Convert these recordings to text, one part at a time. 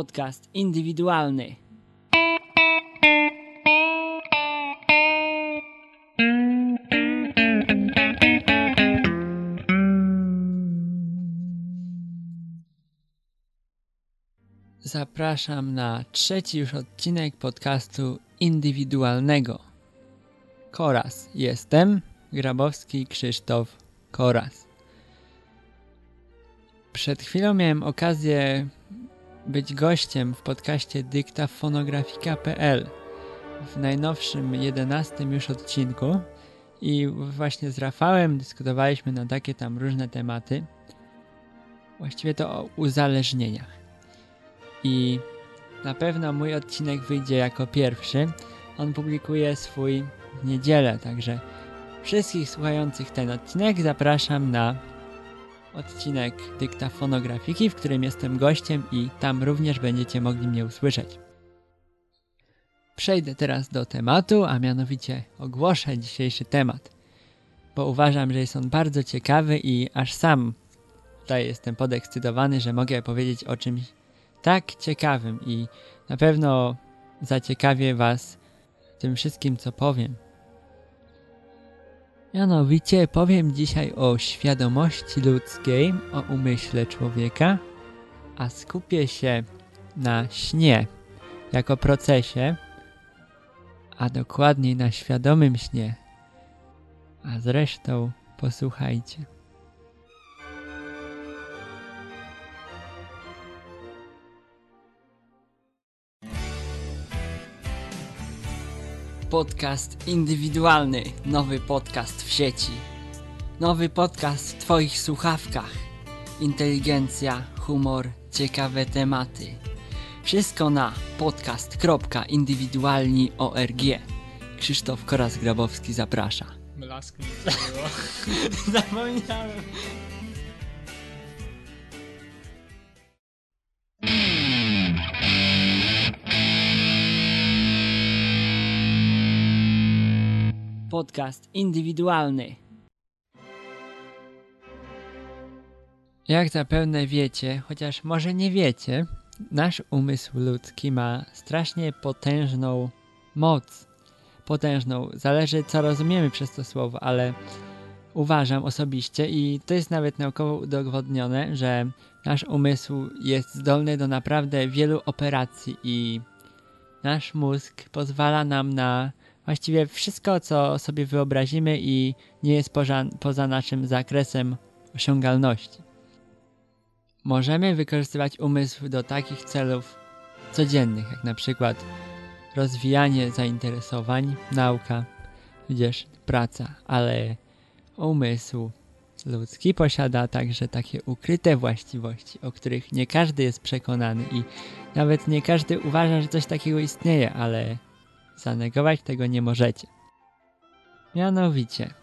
Podcast indywidualny. Zapraszam na trzeci już odcinek podcastu indywidualnego. Koraz jestem, Grabowski Krzysztof Koraz. Przed chwilą miałem okazję być gościem w podcaście dyktafonografika.pl w najnowszym, jedenastym już odcinku i właśnie z Rafałem dyskutowaliśmy na takie tam różne tematy. Właściwie to o uzależnieniach. I na pewno mój odcinek wyjdzie jako pierwszy. On publikuje swój w niedzielę, także wszystkich słuchających ten odcinek zapraszam na odcinek dyktafonografiki, w którym jestem gościem i tam również będziecie mogli mnie usłyszeć. Przejdę teraz do tematu, a mianowicie ogłoszę dzisiejszy temat, bo uważam, że jest on bardzo ciekawy i aż sam tutaj jestem podekscytowany, że mogę powiedzieć o czymś tak ciekawym i na pewno zaciekawię Was tym wszystkim, co powiem. Mianowicie powiem dzisiaj o świadomości ludzkiej, o umyśle człowieka, a skupię się na śnie jako procesie, a dokładniej na świadomym śnie. A zresztą posłuchajcie. Podcast indywidualny, nowy podcast w sieci. Nowy podcast w Twoich słuchawkach. Inteligencja, humor, ciekawe tematy. Wszystko na podcast.indywidualni.org. Krzysztof Koraz-Grabowski zaprasza. Blask mi Zapomniałem. Podcast indywidualny. Jak zapewne wiecie, chociaż może nie wiecie, nasz umysł ludzki ma strasznie potężną moc. Potężną. Zależy, co rozumiemy przez to słowo, ale uważam osobiście, i to jest nawet naukowo udowodnione, że nasz umysł jest zdolny do naprawdę wielu operacji i nasz mózg pozwala nam na właściwie wszystko, co sobie wyobrazimy i nie jest poza, poza naszym zakresem osiągalności. Możemy wykorzystywać umysł do takich celów codziennych, jak na przykład rozwijanie zainteresowań, nauka, tudzież praca, ale umysł ludzki posiada także takie ukryte właściwości, o których nie każdy jest przekonany i nawet nie każdy uważa, że coś takiego istnieje, ale zanegować tego nie możecie. Mianowicie,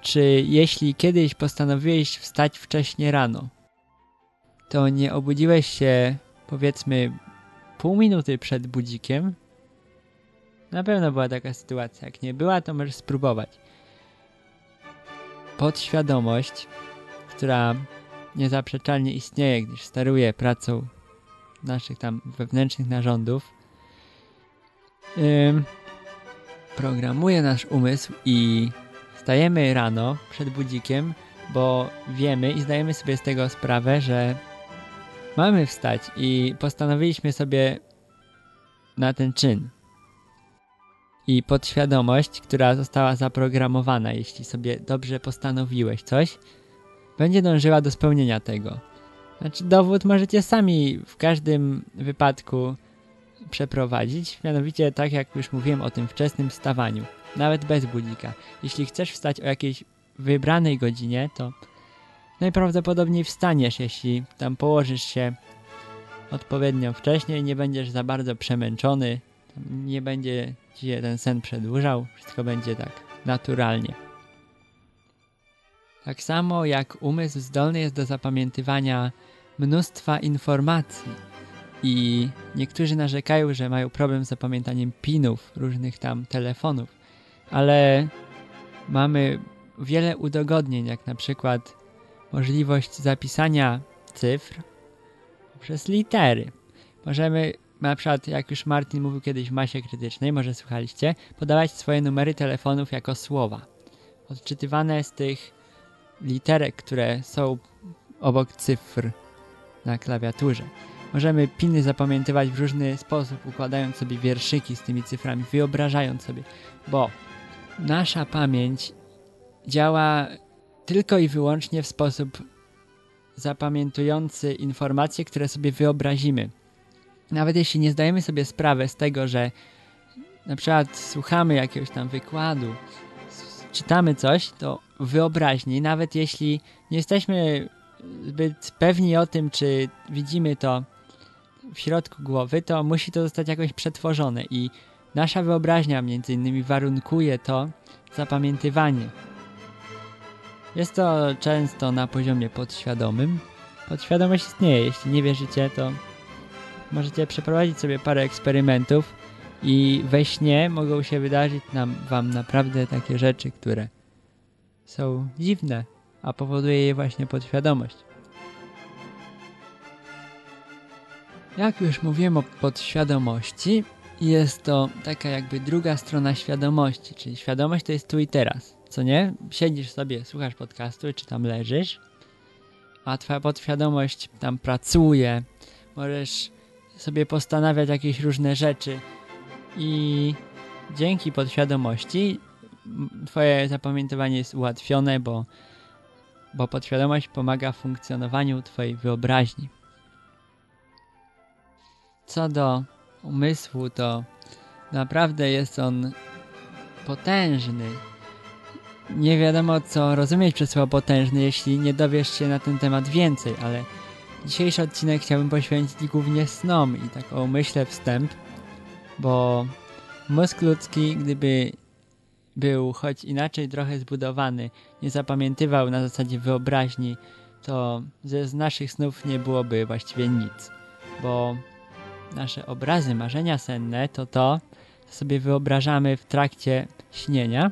czy jeśli kiedyś postanowiłeś wstać wcześnie rano, to nie obudziłeś się powiedzmy pół minuty przed budzikiem? Na pewno była taka sytuacja. Jak nie była, to możesz spróbować. Podświadomość, która niezaprzeczalnie istnieje, gdyż steruje pracą naszych tam wewnętrznych narządów, yy, programuje nasz umysł i stajemy rano przed budzikiem, bo wiemy i zdajemy sobie z tego sprawę, że mamy wstać i postanowiliśmy sobie na ten czyn. I podświadomość, która została zaprogramowana, jeśli sobie dobrze postanowiłeś coś, będzie dążyła do spełnienia tego. Znaczy, dowód możecie sami w każdym wypadku przeprowadzić, mianowicie tak jak już mówiłem o tym wczesnym wstawaniu, nawet bez budzika. Jeśli chcesz wstać o jakiejś wybranej godzinie, to najprawdopodobniej wstaniesz, jeśli tam położysz się odpowiednio wcześniej, nie będziesz za bardzo przemęczony, nie będzie ci ten sen przedłużał, wszystko będzie tak naturalnie. Tak samo jak umysł zdolny jest do zapamiętywania mnóstwa informacji i niektórzy narzekają, że mają problem z zapamiętaniem pinów różnych tam telefonów, ale mamy wiele udogodnień, jak na przykład możliwość zapisania cyfr przez litery. Możemy na przykład, jak już Martin mówił kiedyś w masie krytycznej, może słuchaliście, podawać swoje numery telefonów jako słowa. Odczytywane z tych literek, które są obok cyfr na klawiaturze. Możemy piny zapamiętywać w różny sposób, układając sobie wierszyki z tymi cyframi, wyobrażając sobie, bo nasza pamięć działa tylko i wyłącznie w sposób zapamiętujący informacje, które sobie wyobrazimy. Nawet jeśli nie zdajemy sobie sprawy z tego, że na przykład słuchamy jakiegoś tam wykładu, czytamy coś, to wyobraźni, nawet jeśli nie jesteśmy zbyt pewni o tym, czy widzimy to w środku głowy, to musi to zostać jakoś przetworzone i nasza wyobraźnia między innymi warunkuje to zapamiętywanie. Jest to często na poziomie podświadomym. Podświadomość istnieje. Jeśli nie wierzycie, to możecie przeprowadzić sobie parę eksperymentów i we śnie mogą się wydarzyć nam, wam naprawdę takie rzeczy, które są dziwne, a powoduje je właśnie podświadomość. Jak już mówiłem o podświadomości, jest to taka jakby druga strona świadomości, czyli świadomość to jest tu i teraz, co nie? Siedzisz sobie, słuchasz podcastu, czy tam leżysz, a twoja podświadomość tam pracuje, możesz sobie postanawiać jakieś różne rzeczy i dzięki podświadomości twoje zapamiętywanie jest ułatwione, bo, bo podświadomość pomaga w funkcjonowaniu twojej wyobraźni. Co do umysłu, to naprawdę jest on potężny. Nie wiadomo, co rozumieć przez słowo potężny, jeśli nie dowiesz się na ten temat więcej, ale dzisiejszy odcinek chciałbym poświęcić głównie snom i taką myślę wstęp, bo mózg ludzki, gdyby był choć inaczej trochę zbudowany, nie zapamiętywał na zasadzie wyobraźni, to ze z naszych snów nie byłoby właściwie nic, bo nasze obrazy, marzenia senne to to, co sobie wyobrażamy w trakcie śnienia,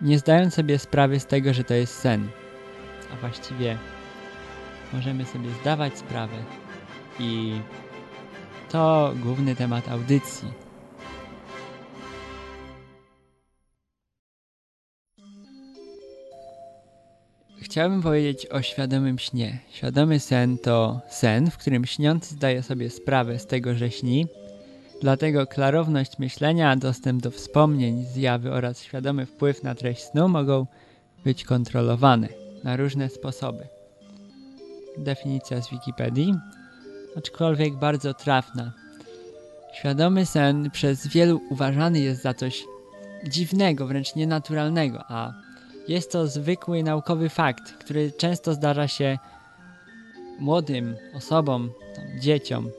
nie zdając sobie sprawy z tego, że to jest sen. A właściwie możemy sobie zdawać sprawę i to główny temat audycji. Chciałbym powiedzieć o świadomym śnie. Świadomy sen to sen, w którym śniący zdaje sobie sprawę z tego, że śni. Dlatego klarowność myślenia, dostęp do wspomnień, zjawy oraz świadomy wpływ na treść snu mogą być kontrolowane na różne sposoby. Definicja z Wikipedii, aczkolwiek bardzo trafna. Świadomy sen przez wielu uważany jest za coś dziwnego, wręcz nienaturalnego, a jest to zwykły naukowy fakt, który często zdarza się młodym osobom, tam, dzieciom,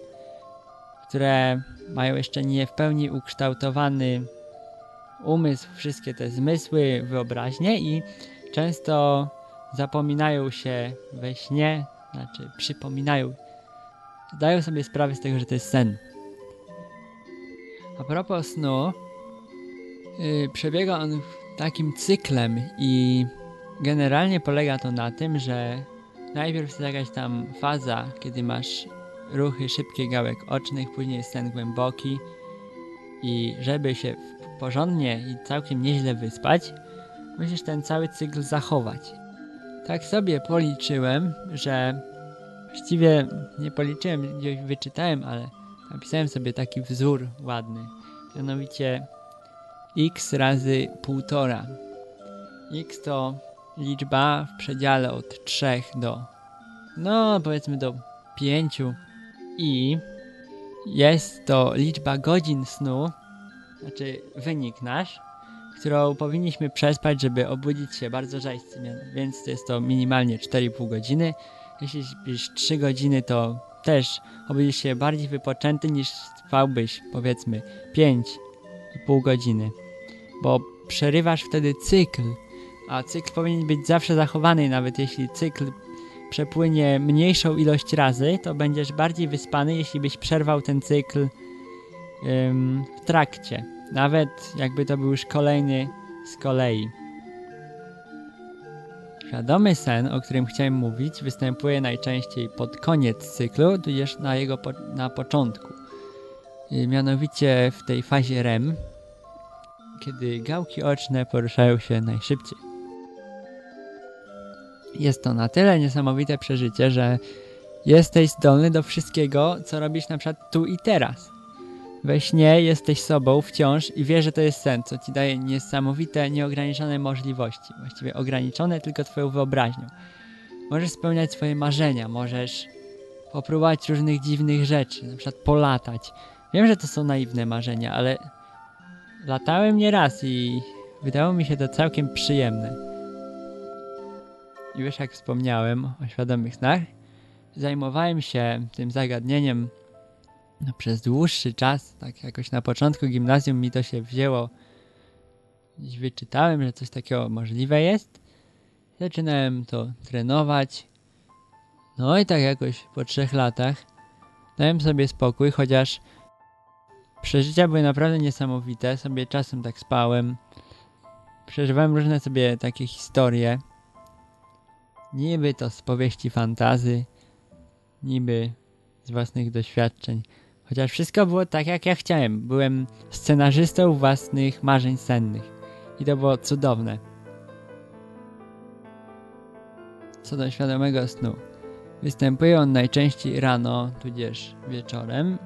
które mają jeszcze nie w pełni ukształtowany umysł, wszystkie te zmysły, wyobraźnie i często zapominają się we śnie, znaczy przypominają, zdają sobie sprawę z tego, że to jest sen. A propos snu, yy, przebiega on takim cyklem i generalnie polega to na tym, że najpierw jest jakaś tam faza, kiedy masz ruchy szybkie gałek ocznych, później jest sen głęboki i żeby się porządnie i całkiem nieźle wyspać, musisz ten cały cykl zachować. Tak sobie policzyłem, że właściwie nie policzyłem, gdzieś wyczytałem, ale napisałem sobie taki wzór ładny. Mianowicie x razy 1,5. x to liczba w przedziale od 3 do, no powiedzmy do 5 i jest to liczba godzin snu, znaczy wynik nasz, którą powinniśmy przespać, żeby obudzić się bardzo rzeźcy, więc jest to minimalnie 4,5 godziny. Jeśli śpisz 3 godziny, to też obudzisz się bardziej wypoczęty niż spałbyś powiedzmy 5,5 godziny bo przerywasz wtedy cykl, a cykl powinien być zawsze zachowany, nawet jeśli cykl przepłynie mniejszą ilość razy, to będziesz bardziej wyspany, jeśli byś przerwał ten cykl ym, w trakcie. Nawet jakby to był już kolejny z kolei. Świadomy sen, o którym chciałem mówić, występuje najczęściej pod koniec cyklu, tudzież na jego po na początku. Y, mianowicie w tej fazie REM, kiedy gałki oczne poruszają się najszybciej. Jest to na tyle niesamowite przeżycie, że jesteś zdolny do wszystkiego, co robisz na przykład tu i teraz. We śnie jesteś sobą wciąż i wiesz, że to jest sen, co ci daje niesamowite, nieograniczone możliwości. Właściwie ograniczone tylko twoją wyobraźnią. Możesz spełniać swoje marzenia, możesz popróbować różnych dziwnych rzeczy, na przykład polatać. Wiem, że to są naiwne marzenia, ale latałem nieraz i wydało mi się to całkiem przyjemne. Już jak wspomniałem o świadomych snach, zajmowałem się tym zagadnieniem no, przez dłuższy czas, tak jakoś na początku gimnazjum mi to się wzięło. Wyczytałem, że coś takiego możliwe jest. Zaczynałem to trenować. No i tak jakoś po trzech latach dałem sobie spokój, chociaż przeżycia były naprawdę niesamowite. Sobie czasem tak spałem. Przeżywałem różne sobie takie historie. Niby to z powieści fantazy, niby z własnych doświadczeń. Chociaż wszystko było tak, jak ja chciałem. Byłem scenarzystą własnych marzeń sennych. I to było cudowne. Co do świadomego snu. Występuje on najczęściej rano, tudzież wieczorem.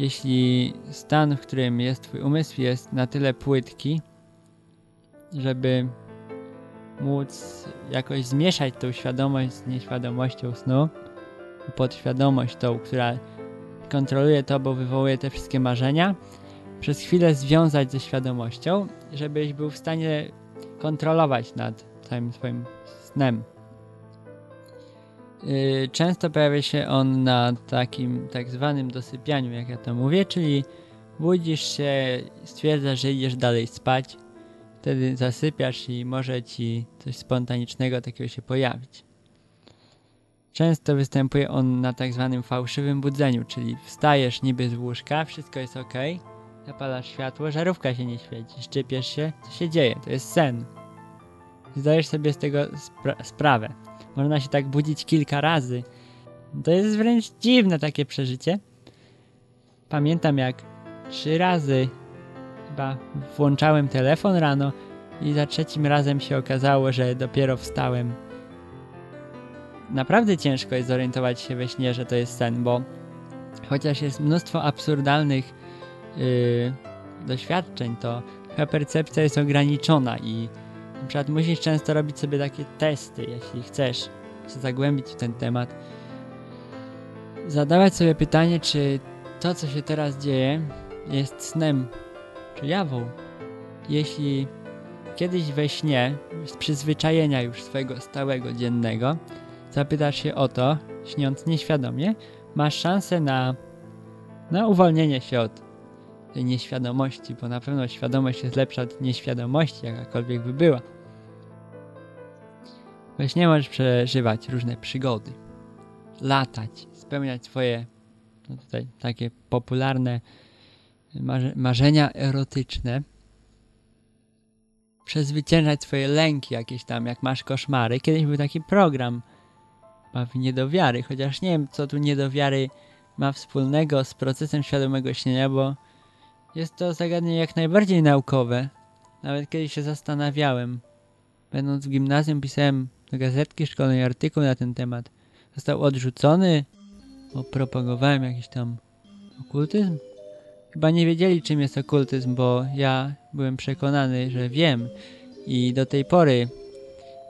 Jeśli stan, w którym jest twój umysł, jest na tyle płytki, żeby móc jakoś zmieszać tą świadomość z nieświadomością snu, podświadomość tą, która kontroluje to, bo wywołuje te wszystkie marzenia, przez chwilę związać ze świadomością, żebyś był w stanie kontrolować nad całym swoim snem. Yy, często pojawia się on na takim tak zwanym dosypianiu, jak ja to mówię, czyli budzisz się, stwierdzasz, że idziesz dalej spać, wtedy zasypiasz i może ci coś spontanicznego takiego się pojawić. Często występuje on na tak zwanym fałszywym budzeniu, czyli wstajesz niby z łóżka, wszystko jest ok, zapalasz światło, żarówka się nie świeci, szczypiesz się, co się dzieje, to jest sen. Zdajesz sobie z tego spra sprawę. Można się tak budzić kilka razy. To jest wręcz dziwne takie przeżycie. Pamiętam jak trzy razy chyba włączałem telefon rano i za trzecim razem się okazało, że dopiero wstałem naprawdę ciężko jest zorientować się we śnie, że to jest sen, bo chociaż jest mnóstwo absurdalnych yy, doświadczeń, to twoja percepcja jest ograniczona i na przykład musisz często robić sobie takie testy, jeśli chcesz się zagłębić w ten temat. Zadawać sobie pytanie, czy to, co się teraz dzieje, jest snem, czy jawą. Jeśli kiedyś we śnie, z przyzwyczajenia już swojego stałego dziennego, zapytasz się o to, śniąc nieświadomie, masz szansę na, na uwolnienie się od nieświadomości, bo na pewno świadomość jest lepsza od nieświadomości, jakakolwiek by była. We śnie możesz przeżywać różne przygody, latać, spełniać swoje no tutaj takie popularne marze marzenia erotyczne, przezwyciężać swoje lęki jakieś tam, jak masz koszmary. Kiedyś był taki program w niedowiary, chociaż nie wiem, co tu niedowiary ma wspólnego z procesem świadomego śnienia, bo jest to zagadnienie jak najbardziej naukowe. Nawet kiedyś się zastanawiałem. Będąc w gimnazjum pisałem do gazetki szkolnej artykuł na ten temat. Został odrzucony, bo propagowałem jakiś tam okultyzm. Chyba nie wiedzieli czym jest okultyzm, bo ja byłem przekonany, że wiem i do tej pory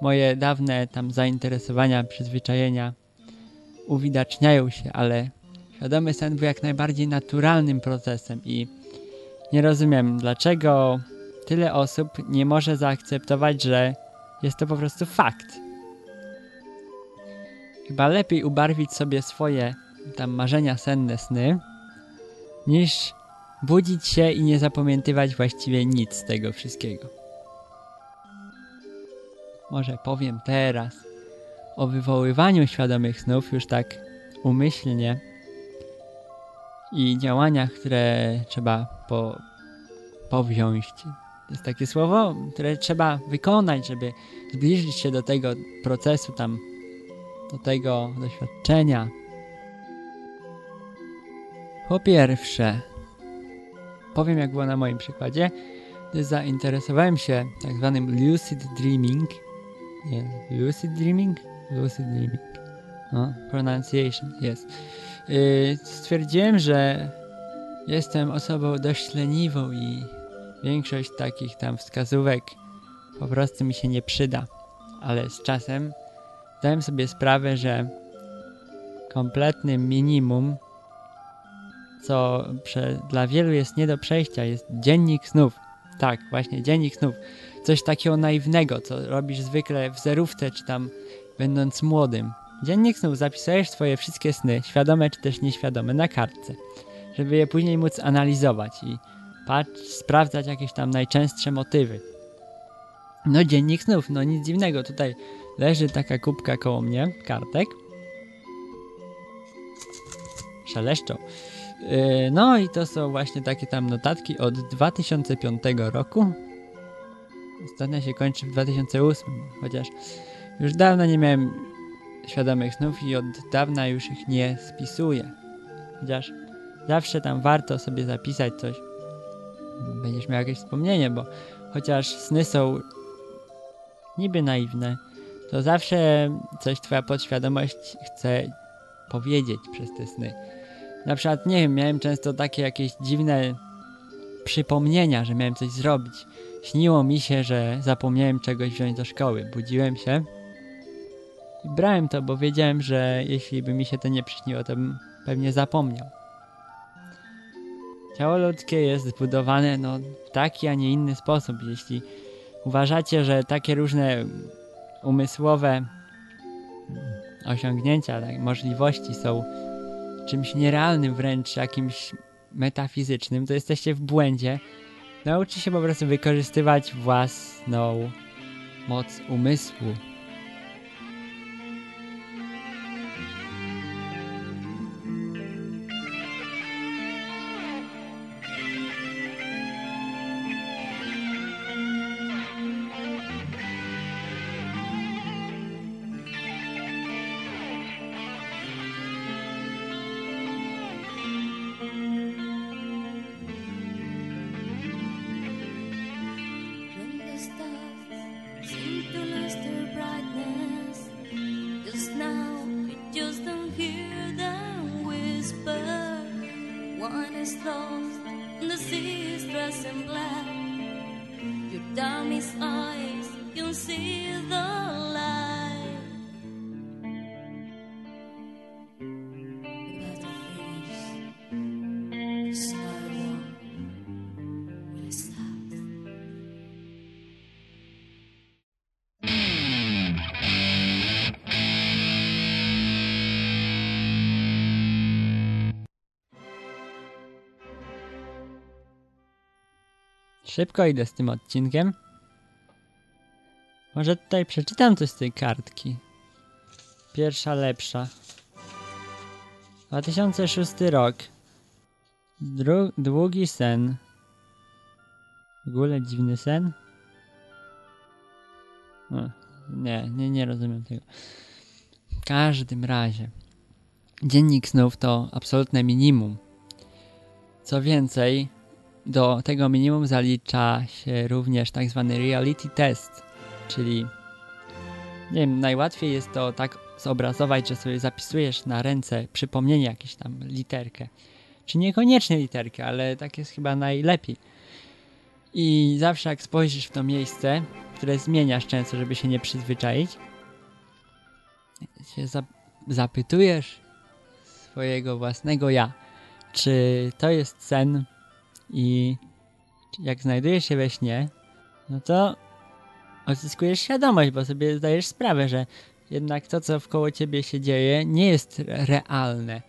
moje dawne tam zainteresowania, przyzwyczajenia uwidaczniają się, ale świadomy sen był jak najbardziej naturalnym procesem i nie rozumiem, dlaczego tyle osób nie może zaakceptować, że jest to po prostu fakt. Chyba lepiej ubarwić sobie swoje tam marzenia senne sny, niż budzić się i nie zapamiętywać właściwie nic z tego wszystkiego. Może powiem teraz o wywoływaniu świadomych snów już tak umyślnie i działaniach, które trzeba po, powziąć jest takie słowo, które trzeba wykonać, żeby zbliżyć się do tego procesu tam, do tego doświadczenia. Po pierwsze, powiem jak było na moim przykładzie, gdy zainteresowałem się tak zwanym lucid dreaming. Nie, lucid dreaming? Lucid dreaming. No, pronunciation, jest. Yy, stwierdziłem, że jestem osobą dość leniwą i większość takich tam wskazówek po prostu mi się nie przyda. Ale z czasem zdałem sobie sprawę, że kompletnym minimum, co dla wielu jest nie do przejścia, jest dziennik snów. Tak, właśnie, dziennik snów. Coś takiego naiwnego, co robisz zwykle w zerówce, czy tam będąc młodym. Dziennik snów zapisujesz swoje wszystkie sny, świadome czy też nieświadome, na kartce, żeby je później móc analizować i patrz, sprawdzać jakieś tam najczęstsze motywy. No dziennik snów, no nic dziwnego, tutaj leży taka kubka koło mnie, kartek. Szeleszczą. Yy, no i to są właśnie takie tam notatki od 2005 roku. Ostatnia się kończy w 2008, chociaż już dawno nie miałem świadomych snów i od dawna już ich nie spisuję. Chociaż zawsze tam warto sobie zapisać coś. Będziesz miał jakieś wspomnienie, bo chociaż sny są niby naiwne, to zawsze coś twoja podświadomość chce powiedzieć przez te sny. Na przykład, nie wiem, miałem często takie jakieś dziwne przypomnienia, że miałem coś zrobić. Śniło mi się, że zapomniałem czegoś wziąć do szkoły. Budziłem się i brałem to, bo wiedziałem, że jeśli by mi się to nie przyśniło, to bym pewnie zapomniał. Ciało ludzkie jest zbudowane no, w taki, a nie inny sposób. Jeśli uważacie, że takie różne umysłowe osiągnięcia, tak, możliwości są czymś nierealnym wręcz, jakimś metafizycznym, to jesteście w błędzie. Nauczcie się po prostu wykorzystywać własną moc umysłu. Szybko idę z tym odcinkiem. Może tutaj przeczytam coś z tej kartki. Pierwsza lepsza. 2006 rok. Dru długi sen. W ogóle dziwny sen? O, nie, nie, nie rozumiem tego. W każdym razie. Dziennik snów to absolutne minimum. Co więcej, do tego minimum zalicza się również tak zwany reality test, czyli nie wiem, najłatwiej jest to tak zobrazować, że sobie zapisujesz na ręce przypomnienie jakieś tam literkę. Czy niekoniecznie literkę, ale tak jest chyba najlepiej. I zawsze jak spojrzysz w to miejsce, które zmieniasz często, żeby się nie przyzwyczaić, się zapytujesz swojego własnego ja, czy to jest sen, i jak znajdujesz się we śnie, no to odzyskujesz świadomość, bo sobie zdajesz sprawę, że jednak to, co wkoło ciebie się dzieje, nie jest realne.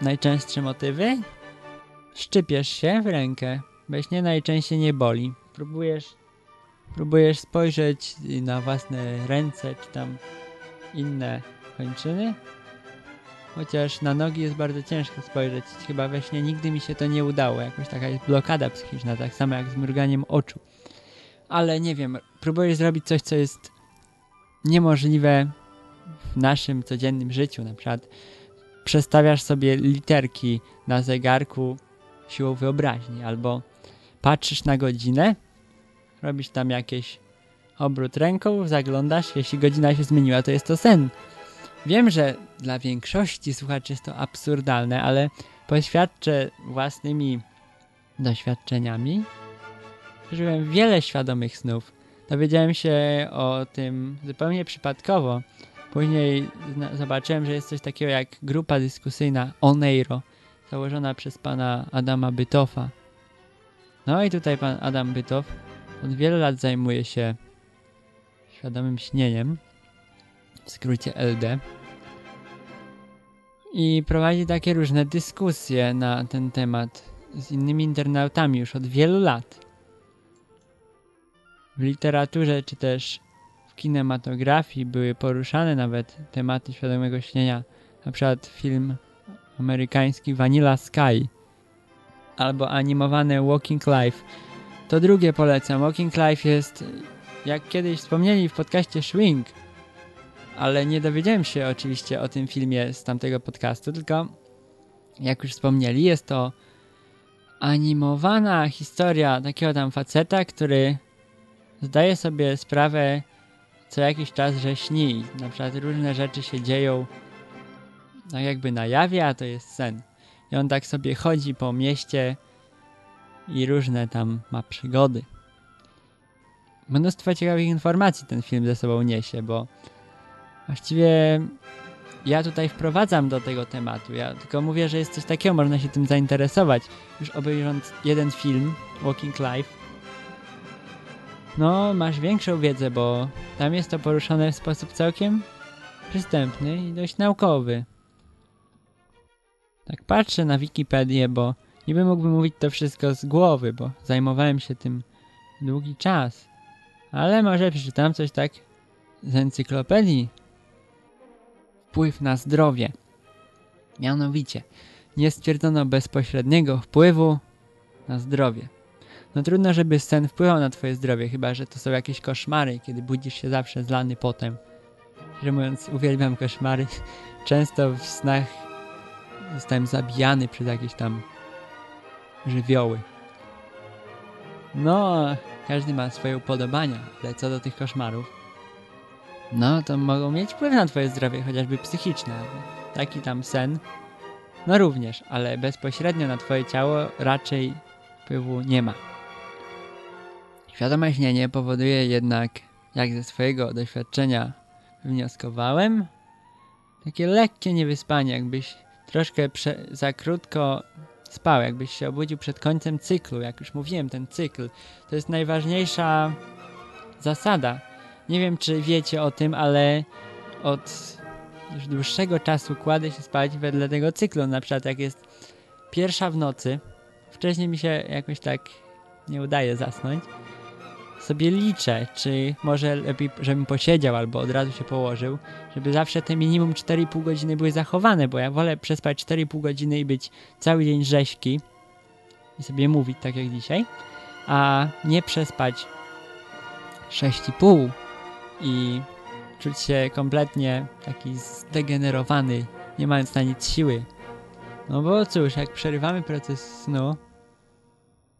Najczęstsze motywy? Szczypiesz się w rękę. We śnie najczęściej nie boli. Próbujesz, próbujesz spojrzeć na własne ręce, czy tam inne kończyny chociaż na nogi jest bardzo ciężko spojrzeć. Chyba we śnie nigdy mi się to nie udało. Jakoś taka jest blokada psychiczna, tak samo jak z mruganiem oczu. Ale nie wiem, próbuję zrobić coś, co jest niemożliwe w naszym codziennym życiu. Na przykład przestawiasz sobie literki na zegarku siłą wyobraźni, albo patrzysz na godzinę, robisz tam jakieś obrót ręką, zaglądasz, jeśli godzina się zmieniła, to jest to sen. Wiem, że dla większości słuchaczy jest to absurdalne, ale poświadczę własnymi doświadczeniami. Przeżyłem wiele świadomych snów. Dowiedziałem się o tym zupełnie przypadkowo. Później zobaczyłem, że jest coś takiego jak grupa dyskusyjna Oneiro, założona przez pana Adama Bytofa. No i tutaj pan Adam Bytow od wielu lat zajmuje się świadomym śnieniem, w skrócie LD. I prowadzi takie różne dyskusje na ten temat z innymi internautami już od wielu lat. W literaturze czy też w kinematografii były poruszane nawet tematy świadomego śnienia, na przykład film amerykański Vanilla Sky albo animowany Walking Life. To drugie polecam. Walking Life jest, jak kiedyś wspomnieli w podcaście Swing, ale nie dowiedziałem się oczywiście o tym filmie z tamtego podcastu, tylko jak już wspomnieli, jest to animowana historia takiego tam faceta, który zdaje sobie sprawę co jakiś czas, że śni. Na przykład różne rzeczy się dzieją tak jakby na jawie, a to jest sen. I on tak sobie chodzi po mieście i różne tam ma przygody. Mnóstwo ciekawych informacji ten film ze sobą niesie, bo właściwie ja tutaj wprowadzam do tego tematu. Ja tylko mówię, że jest coś takiego, można się tym zainteresować. Już obejrząc jeden film, Walking Life, no masz większą wiedzę, bo tam jest to poruszone w sposób całkiem przystępny i dość naukowy. Tak patrzę na Wikipedię, bo niby mógłbym mówić to wszystko z głowy, bo zajmowałem się tym długi czas. Ale może przeczytam coś tak z encyklopedii. Wpływ na zdrowie. Mianowicie, nie stwierdzono bezpośredniego wpływu na zdrowie. No trudno, żeby sen wpływał na twoje zdrowie, chyba że to są jakieś koszmary, kiedy budzisz się zawsze zlany potem. Że mówiąc, uwielbiam koszmary. Często w snach zostałem zabijany przez jakieś tam żywioły. No, każdy ma swoje upodobania, ale co do tych koszmarów, no to mogą mieć wpływ na twoje zdrowie, chociażby psychiczne. Taki tam sen, no również, ale bezpośrednio na twoje ciało raczej wpływu nie ma. Świadome śnienie powoduje jednak, jak ze swojego doświadczenia wnioskowałem, takie lekkie niewyspanie, jakbyś troszkę za krótko spał, jakbyś się obudził przed końcem cyklu. Jak już mówiłem, ten cykl to jest najważniejsza zasada. Nie wiem, czy wiecie o tym, ale od już dłuższego czasu kładę się spać wedle tego cyklu. Na przykład jak jest pierwsza w nocy, wcześniej mi się jakoś tak nie udaje zasnąć, sobie liczę, czy może lepiej, żebym posiedział albo od razu się położył, żeby zawsze te minimum 4,5 godziny były zachowane, bo ja wolę przespać 4,5 godziny i być cały dzień rzeźki i sobie mówić tak jak dzisiaj, a nie przespać 6,5 i czuć się kompletnie taki zdegenerowany, nie mając na nic siły. No bo cóż, jak przerywamy proces snu,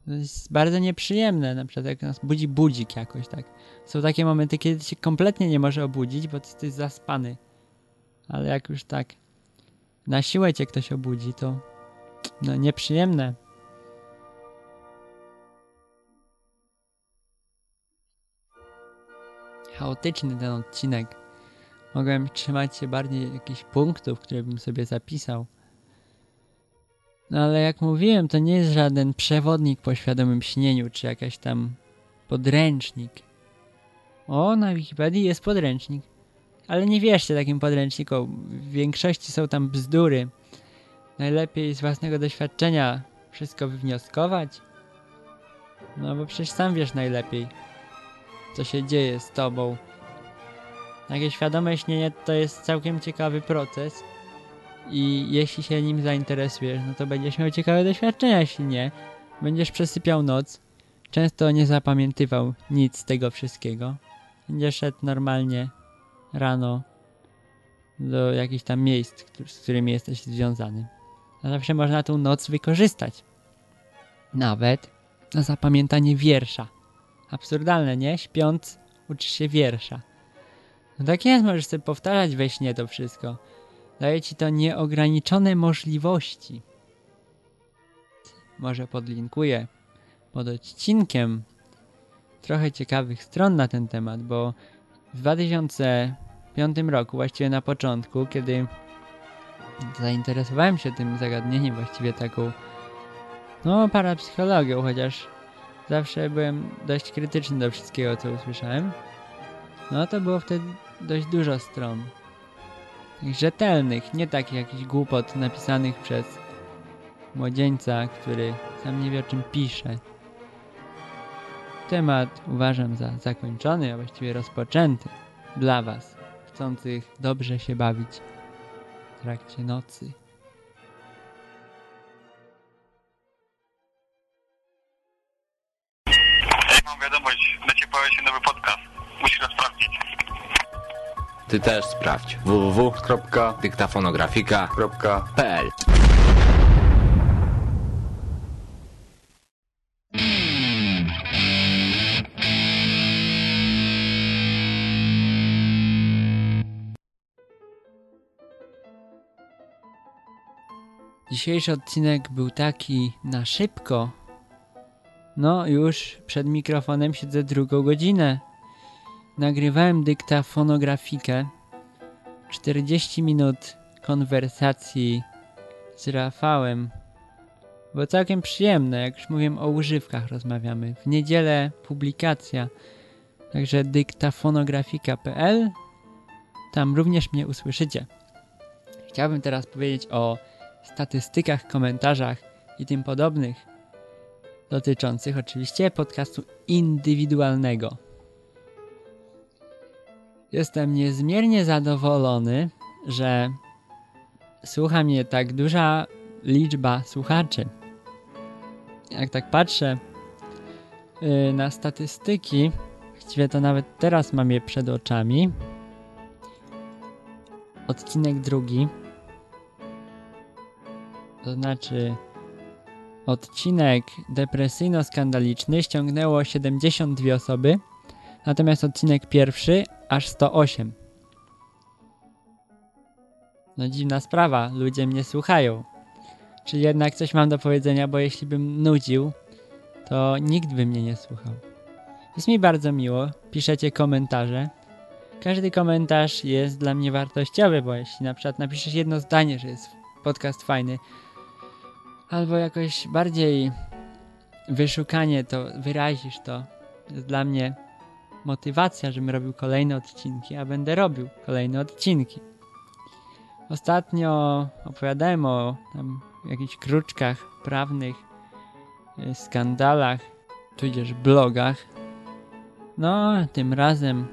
to jest bardzo nieprzyjemne, na przykład jak nas budzi budzik jakoś, tak. Są takie momenty, kiedy się kompletnie nie może obudzić, bo ty jesteś zaspany. Ale jak już tak na siłę cię ktoś obudzi, to no nieprzyjemne. Chaotyczny ten odcinek. Mogłem trzymać się bardziej jakichś punktów, które bym sobie zapisał. No ale jak mówiłem, to nie jest żaden przewodnik po świadomym śnieniu, czy jakaś tam podręcznik. O, na Wikipedii jest podręcznik. Ale nie wierzcie takim podręcznikom. W większości są tam bzdury. Najlepiej z własnego doświadczenia wszystko wywnioskować. No bo przecież sam wiesz najlepiej, co się dzieje z tobą. Takie świadome śnienie to jest całkiem ciekawy proces i jeśli się nim zainteresujesz, no to będziesz miał ciekawe doświadczenia, jeśli nie, będziesz przesypiał noc, często nie zapamiętywał nic z tego wszystkiego. Będziesz szedł normalnie rano do jakichś tam miejsc, z którymi jesteś związany. A zawsze można tą noc wykorzystać. Nawet na zapamiętanie wiersza. Absurdalne, nie? Śpiąc uczysz się wiersza. No tak jest, możesz sobie powtarzać we śnie to wszystko. Daje ci to nieograniczone możliwości. Może podlinkuję pod odcinkiem trochę ciekawych stron na ten temat, bo w 2005 roku, właściwie na początku, kiedy zainteresowałem się tym zagadnieniem, właściwie taką no parapsychologią, chociaż zawsze byłem dość krytyczny do wszystkiego, co usłyszałem, no to było wtedy dość dużo stron. Rzetelnych, nie takich jakichś głupot napisanych przez młodzieńca, który sam nie wie o czym pisze. Temat uważam za zakończony, a właściwie rozpoczęty dla Was, chcących dobrze się bawić w trakcie nocy. Nowy podcast. Musisz to sprawdzić. Ty też sprawdź www.dyktafonografika.pl Dzisiejszy odcinek był taki na szybko. No, już przed mikrofonem siedzę drugą godzinę. Nagrywałem dyktafonografikę. 40 minut konwersacji z Rafałem. Było całkiem przyjemne, jak już mówiłem o używkach rozmawiamy. W niedzielę publikacja. Także dyktafonografika.pl Tam również mnie usłyszycie. Chciałbym teraz powiedzieć o statystykach, komentarzach i tym podobnych, dotyczących oczywiście podcastu indywidualnego. Jestem niezmiernie zadowolony, że słucha mnie tak duża liczba słuchaczy. Jak tak patrzę yy, na statystyki, właściwie to nawet teraz mam je przed oczami. Odcinek drugi to znaczy odcinek depresyjno-skandaliczny ściągnęło 72 osoby, natomiast odcinek pierwszy aż 108. No dziwna sprawa, ludzie mnie słuchają. Czyli jednak coś mam do powiedzenia, bo jeśli bym nudził, to nikt by mnie nie słuchał. Jest mi bardzo miło, piszecie komentarze. Każdy komentarz jest dla mnie wartościowy, bo jeśli na przykład napiszesz jedno zdanie, że jest podcast fajny, albo jakoś bardziej wyszukanie to, wyrazisz to, jest dla mnie motywacja, żebym robił kolejne odcinki, a będę robił kolejne odcinki. Ostatnio opowiadałem o tam jakichś kruczkach prawnych, y, skandalach, tudzież blogach. No, tym razem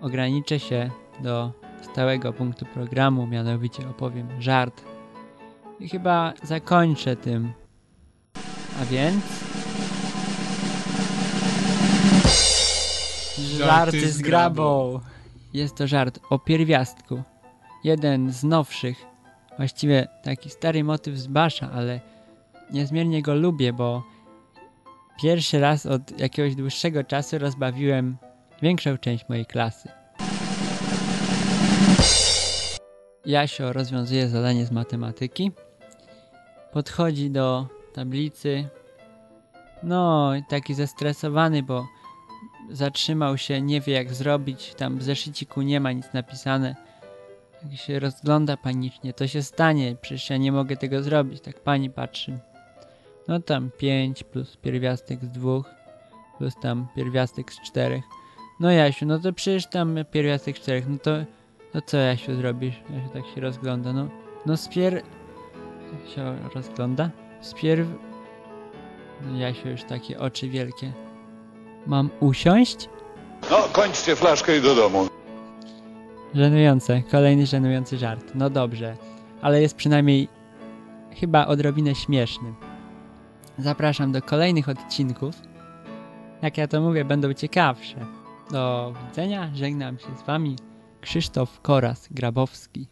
ograniczę się do stałego punktu programu, mianowicie opowiem żart i chyba zakończę tym. A więc... Żarty z grabą! Jest to żart o pierwiastku. Jeden z nowszych. Właściwie taki stary motyw z Basza, ale niezmiernie go lubię, bo pierwszy raz od jakiegoś dłuższego czasu rozbawiłem większą część mojej klasy. Jasio rozwiązuje zadanie z matematyki podchodzi do tablicy. No, taki zestresowany, bo zatrzymał się, nie wie jak zrobić. Tam w zeszyciku nie ma nic napisane. Tak się rozgląda panicznie. To się stanie, przecież ja nie mogę tego zrobić. Tak pani patrzy. No tam 5 plus pierwiastek z 2 plus tam pierwiastek z 4. No Jasiu, no to przecież tam pierwiastek z 4. No to, to co Jasiu zrobisz? Jasiu tak się rozgląda. No, no spier się rozgląda. Spierw... Ja się już takie oczy wielkie. Mam usiąść? No, kończcie flaszkę i do domu. Żenujące. Kolejny żenujący żart. No dobrze. ale jest przynajmniej chyba odrobinę śmieszny. Zapraszam do kolejnych odcinków. Jak ja to mówię, będą ciekawsze. Do widzenia, żegnam się z Wami. Krzysztof Koras-Grabowski.